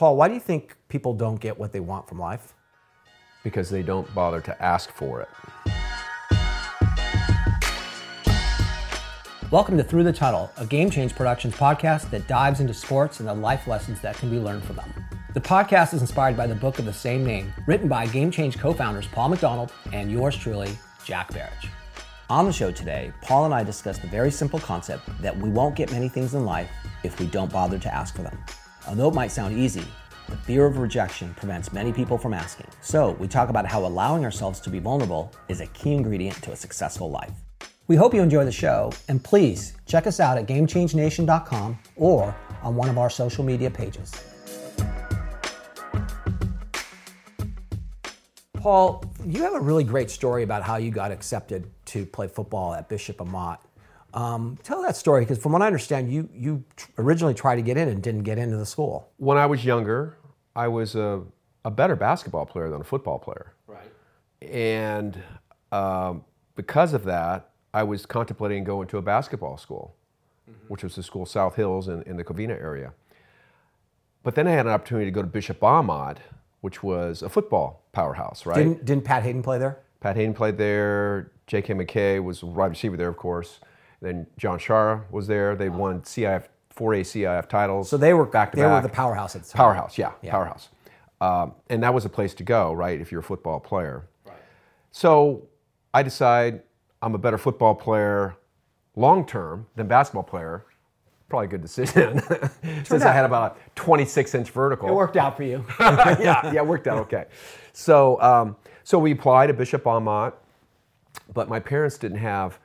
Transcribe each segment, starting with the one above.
Paul, why do you think people don't get what they want from life? Because they don't bother to ask for it. Welcome to Thru the Tunnel, a Game Change Productions podcast that dives into sports and the life lessons that can be learned from them. The podcast is inspired by the book of the same name, written by Game Change co founders Paul McDonald and yours truly, Jack Baric. On the show today, Paul and I discuss the very simple concept that we won't get many things in life if we don't bother to ask for them. Although it might sound easy, the fear of rejection prevents many people from asking. So, we talk about how allowing ourselves to be vulnerable is a key ingredient to a successful life. We hope you enjoy the show, and please check us out at GameChangeNation.com or on one of our social media pages. Paul, you have a really great story about how you got accepted to play football at Bishop Amat. Um, tell that story because, from what I understand, you you originally tried to get in and didn't get into the school. When I was younger, I was a, a better basketball player than a football player. Right. And um, because of that, I was contemplating going to a basketball school, mm-hmm. which was the school South Hills in, in the Covina area. But then I had an opportunity to go to Bishop Amat, which was a football powerhouse, right? Didn't, didn't Pat Haden play there? Pat Haden played there. J.K. McKay was wide receiver there, of course. Then John Sciarra was there. They won CIF 4A CIF titles. So they were back to they back. were the powerhouse at the time. Powerhouse, yeah, yeah. powerhouse. Um, and that was a place to go, right? If you're a football player. Right. So I decide I'm a better football player long term than basketball player. Probably a good decision since I had about 26 inch vertical. It worked out for you. yeah, yeah, it worked out okay. So, um, so we applied to Bishop Amat, but my parents didn't have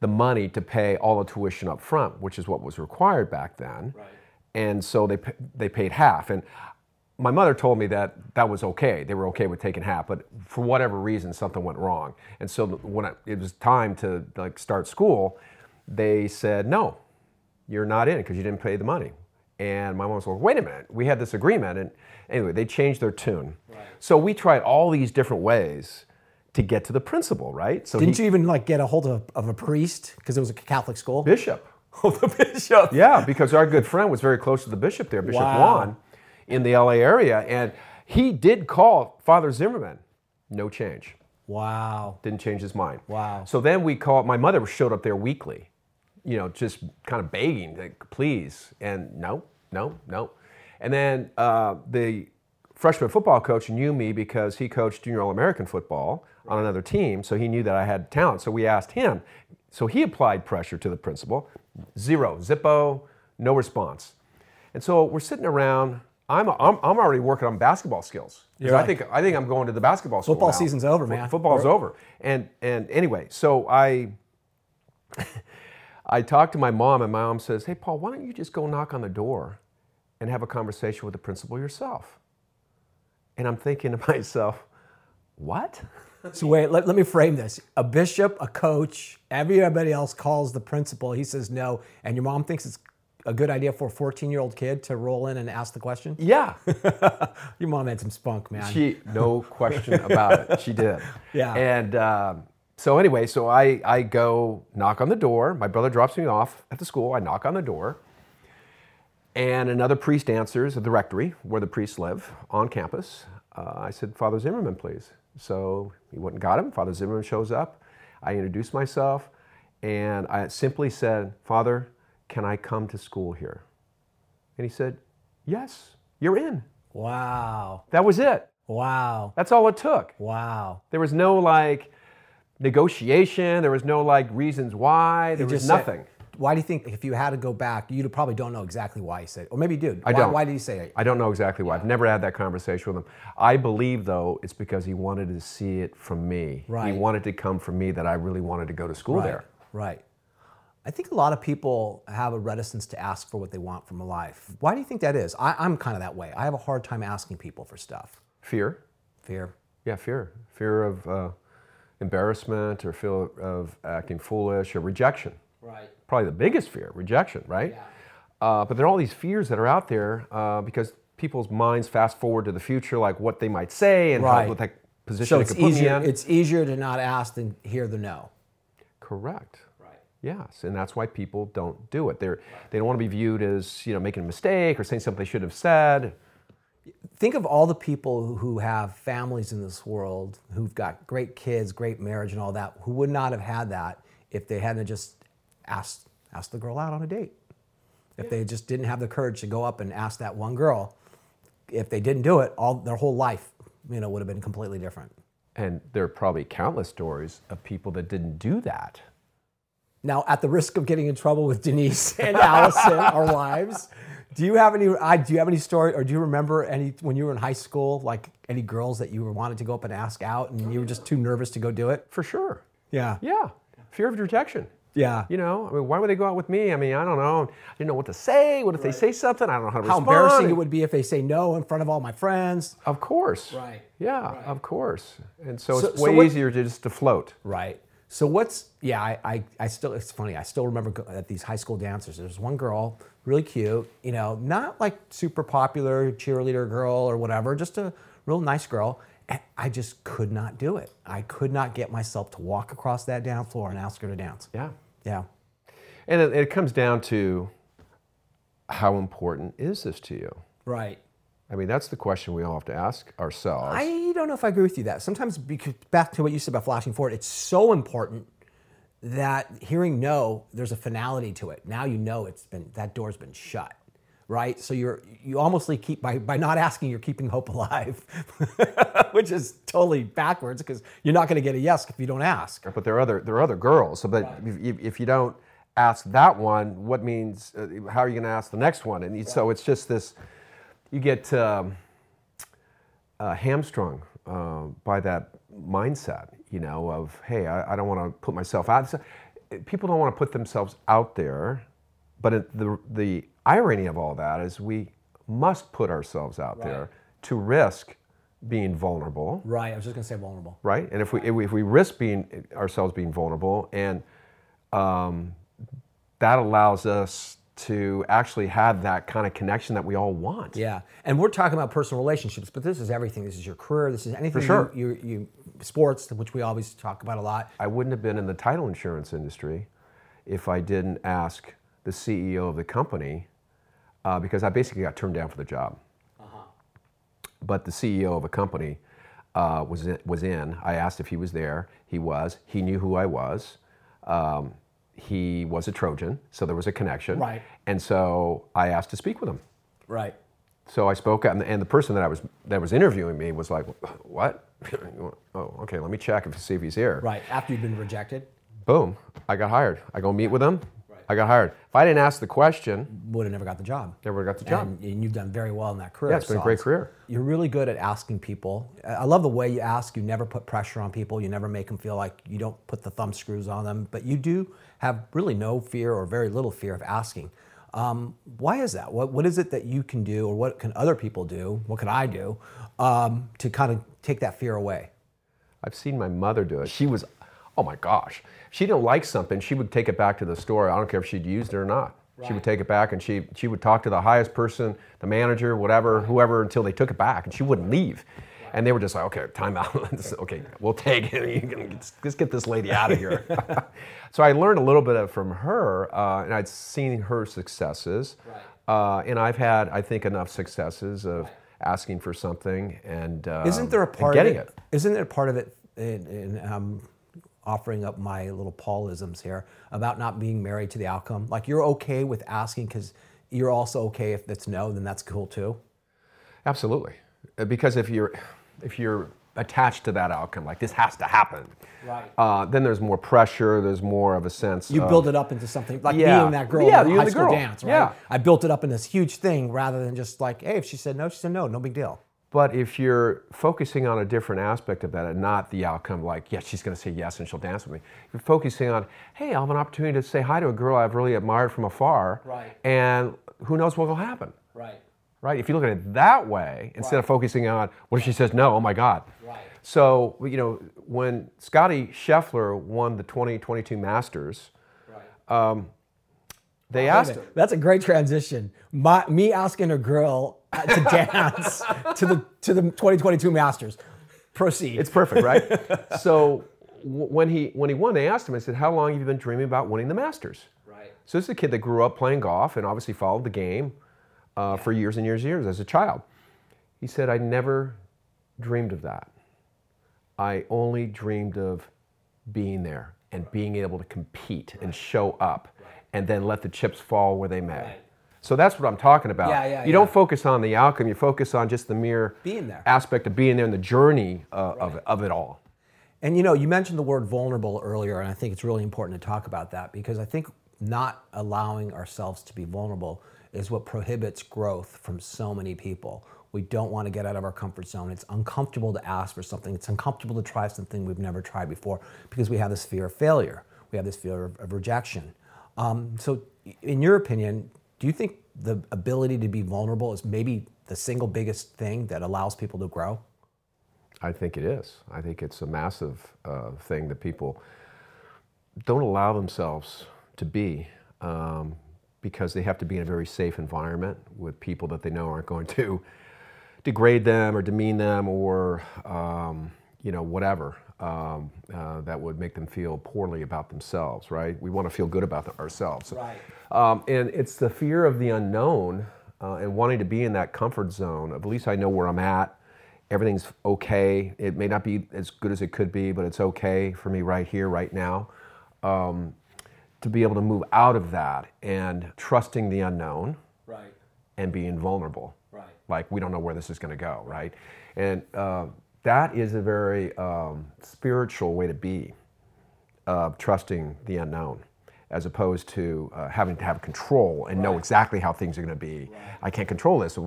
the money to pay all the tuition up front, which is what was required back then. Right. And so they, they paid half. And my mother told me that that was okay. They were okay with taking half, but for whatever reason, something went wrong. And so when it was time to like start school, they said, no, you're not in because you didn't pay the money. And my mom was like, wait a minute, we had this agreement. And anyway, they changed their tune. Right. So we tried all these different ways to get to the principal, right? So didn't he, you even like get a hold of, of a priest because it was a Catholic school? Bishop. Oh, the bishop. Yeah, because our good friend was very close to the bishop there, Bishop wow. Juan, in the LA area, and he did call Father Zimmerman. No change. Wow. Didn't change his mind. Wow. So then we called. My mother showed up there weekly, you know, just kind of begging, like, please, and no, no, no, and then uh, the freshman football coach knew me because he coached junior All American football on another team, so he knew that I had talent. So we asked him. So he applied pressure to the principal. Zero, zippo, no response. And so we're sitting around. I'm, I'm, I'm already working on basketball skills. Because I think I think I'm going to the basketball school. Football now. season's over, man. Football's over. And and anyway, so I I talked to my mom, and my mom says, "Hey, Paul, why don't you just go knock on the door and have a conversation with the principal yourself?" And I'm thinking to myself, "What?" So wait, let, let me frame this. A bishop, a coach, everybody else calls the principal. He says no, and your mom thinks it's a good idea for a 14 year old kid to roll in and ask the question? Yeah. your mom had some spunk, man. She, no question about it. She did. Yeah. And um, so anyway, so I, I go knock on the door. My brother drops me off at the school. I knock on the door. And another priest answers at the rectory where the priests live on campus. Uh, I said, Father Zimmerman, please. So he went and got him. Father Zimmerman shows up. I introduced myself and I simply said, Father, can I come to school here? And he said, Yes, you're in. Wow. That was it. Wow. That's all it took. Wow. There was no like negotiation, there was no like reasons why, there was nothing. Said, why do you think if you had to go back, you probably don't know exactly why he said it, or maybe you did. I why, don't. Why did he say it? I don't know exactly why. I've never had that conversation with him. I believe though it's because he wanted to see it from me. Right. He wanted to come from me that I really wanted to go to school right. there. Right. I think a lot of people have a reticence to ask for what they want from a life. Why do you think that is? I, I'm kind of that way. I have a hard time asking people for stuff. Fear. Fear. Yeah, fear. Fear of uh, embarrassment or fear of acting foolish or rejection. Right probably the biggest fear, rejection, right? Yeah. Uh, but there are all these fears that are out there uh, because people's minds fast forward to the future, like what they might say and right. how, what that position so it's easier, It's easier to not ask than hear the no. Correct. Right. Yes, and that's why people don't do it. They're right. they don't want to be viewed as you know making a mistake or saying something they should have said. think of all the people who have families in this world who've got great kids, great marriage, and all that, who would not have had that if they hadn't just asked asked the girl out on a date. If they just didn't have the courage to go up and ask that one girl, if they didn't do it, all their whole life, you know, would have been completely different. And there are probably countless stories of people that didn't do that. Now, at the risk of getting in trouble with Denise and Allison, our wives, do you have any? I do you have any story, or do you remember any when you were in high school, like any girls that you wanted to go up and ask out, and you were just too nervous to go do it? For sure. Yeah. Yeah. Fear of rejection. Yeah. You know, I mean, why would they go out with me? I mean, I don't know. I didn't know what to say. What if they say something? I don't know how to How respond. embarrassing it would be if they say no in front of all my friends. Of course. Right. Yeah, Right. of course. And so, So- it's so way what- easier to just to float. Right. So what's yeah? I, I I still it's funny. I still remember at these high school dances. There's one girl, really cute. You know, not like super popular cheerleader girl or whatever. Just a real nice girl. And I just could not do it. I could not get myself to walk across that dance floor and ask her to dance. Yeah. Yeah. And it, it comes down to how important is this to you? Right. I mean, that's the question we all have to ask ourselves. I don't know if I agree with you that sometimes because back to what you said about flashing forward, it's so important that hearing no, there's a finality to it. Now you know it's been that door's been shut, right? So you're you almost keep by by not asking, you're keeping hope alive, which is totally backwards because you're not going to get a yes if you don't ask. but there are other there are other girls. So, but if, if, if you don't ask that one, what means uh, how are you going to ask the next one? And so it's just this. You get um, uh, hamstrung uh, by that mindset, you know, of hey, I, I don't want to put myself out. So, people don't want to put themselves out there, but the the irony of all that is we must put ourselves out there to risk being vulnerable Right. I was just going to say vulnerable. right? And if we if we, if we risk being ourselves being vulnerable, and um, that allows us to actually have that kind of connection that we all want. Yeah, and we're talking about personal relationships, but this is everything. This is your career. This is anything. For sure. You, you, you sports, which we always talk about a lot. I wouldn't have been in the title insurance industry if I didn't ask the CEO of the company uh, because I basically got turned down for the job. But the CEO of a company uh, was in, was in. I asked if he was there. He was. He knew who I was. Um, he was a Trojan, so there was a connection. Right. And so I asked to speak with him. Right. So I spoke, and and the person that I was that was interviewing me was like, "What? oh, okay. Let me check and see if he's here." Right. After you've been rejected, Boom! I got hired. I go meet with him. I got hired. If I didn't ask the question, would have never got the job. never got the job. And, and you've done very well in that career. Yeah, it's been a great career. You're really good at asking people. I I love the way you ask. You never put pressure on people. You never make them feel like you don't put the thumb screws on them. But you do have really no fear or very little fear of asking. Um, why is that? What, what is it that you can do, or what can other people do? What can I do um, to kind of take that fear away? I've seen my mother do it. She was, oh my gosh, if she didn't like something, she would take it back to the store. I don't care if she'd used it or not. She would take it back and she she would talk to the highest person, the manager, whatever, whoever, until they took it back, and she wouldn't leave. And they were just like, okay, time out. okay, we'll take it. You can- Let's get this lady out of here. so I learned a little bit of- from her, uh, and I'd seen her successes. Uh, and I've had, I think, enough successes of asking for something and um, Isn't there a part getting of it? Isn't there a part of it? In, in, um, offering up my little Paulisms here about not being married to the outcome. Like you're okay with asking because you're also okay if it's no, then that's cool too. Absolutely, Uh, because if you're if you're attached to that outcome, like this has to happen, Right. Uh, then there's more pressure. There's more of a sense. You of, build it up into something like Yeah. being that girl Yeah, in high school girl. dance, right? Yeah. I built it up in this huge thing rather than just like, hey, if she said no, she said no, no big deal. But if you're focusing on a different aspect of that and not the outcome, like, yes, she's going to say yes and she'll dance with me, you're focusing on, hey, I'll have an opportunity to say hi to a girl I've really admired from afar. Right. And who knows what will happen, Right. right? If you look at it that way, instead of focusing on, what if she says no? Oh my God. Right. So, you know, when Scottie Scheffler won the 2022 Masters, um, they asked him. That's a great transition. My, me asking a girl to dance to the to the 2022 Masters. Proceed. It's perfect, right? so w- when he when he won, they asked him. I said, "How long have you been dreaming about winning the Masters?" right. So this is a kid that grew up playing golf and obviously followed the game uh, for years and years and years as a child. He said, I never dreamed of that. I only dreamed of being there and being able to compete and show up and then let the chips fall where they may. So that's what I'm talking about. Yeah, yeah, you don't focus on the outcome, you focus on just the mere Being there. aspect of being there and the journey uh, of, it, of it all. And you know, you mentioned the word vulnerable earlier, and I think it's really important to talk about that because I think not allowing ourselves to be vulnerable is what prohibits growth from so many people. We don't want to get out of our comfort zone. It's uncomfortable to ask for something. It's uncomfortable to try something we've never tried before because we have this fear of failure. We have this fear of, of rejection. Um, so, in your opinion, do you think the ability to be vulnerable is maybe the single biggest thing that allows people to grow? I think it is. I think it's a massive uh, thing that people don't allow themselves to be um, because they have to be in a very safe environment with people that they know aren't going to degrade them or demean them or um, you know whatever um, uh, that would make them feel poorly about themselves. Right? We want to feel good about them, ourselves. Right. Um, and it's the fear of the unknown uh, and wanting to be in that comfort zone. Of at least I know where I'm at. Everything's okay. It may not be as good as it could be, but it's okay for me right here, right now. Um, to be able to move out of that and trusting the unknown Right. and being vulnerable. Right. Like we don't know where this is going to go, right? And uh, that is a very um, spiritual way to be, uh, trusting the unknown, as opposed to uh, having to have control and know exactly how things are going to be. I can't control this.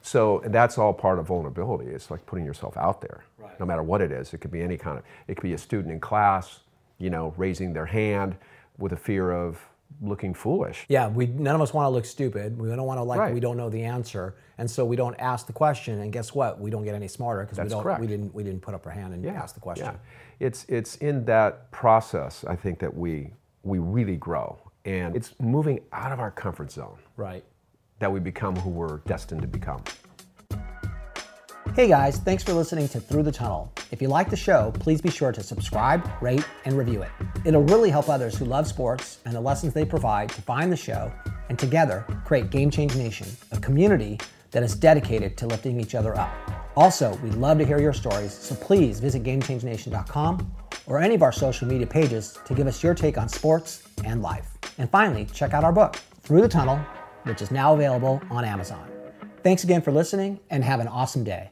So that's all part of vulnerability. It's like putting yourself out there, Right. no matter what it is. It could be any kind of. It could be a student in class, you know, raising their hand with a fear of looking foolish. Yeah, we none of us want to look stupid. We don't want to like Right. we don't know the answer, and so we don't ask the question. And guess what? We don't get any smarter because we don't. correct. We didn't. We didn't put up our hand and ask the question. Yeah. It's it's in that process I think that we we really grow. And it's moving out of our comfort zone Right. that we become who we're destined to become. Hey guys, thanks for listening to Thru the Tunnel. If you like the show, please be sure to subscribe, rate, and review it. It'll really help others who love sports and the lessons they provide to find the show and together create Game Change Nation, a community that is dedicated to lifting each other up. Also, we'd love to hear your stories, so please visit GameChangeNation.com or any of our social media pages to give us your take on sports and life. And finally, check out our book, Thru the Tunnel, which is now available on Amazon. Thanks again for listening and have an awesome day.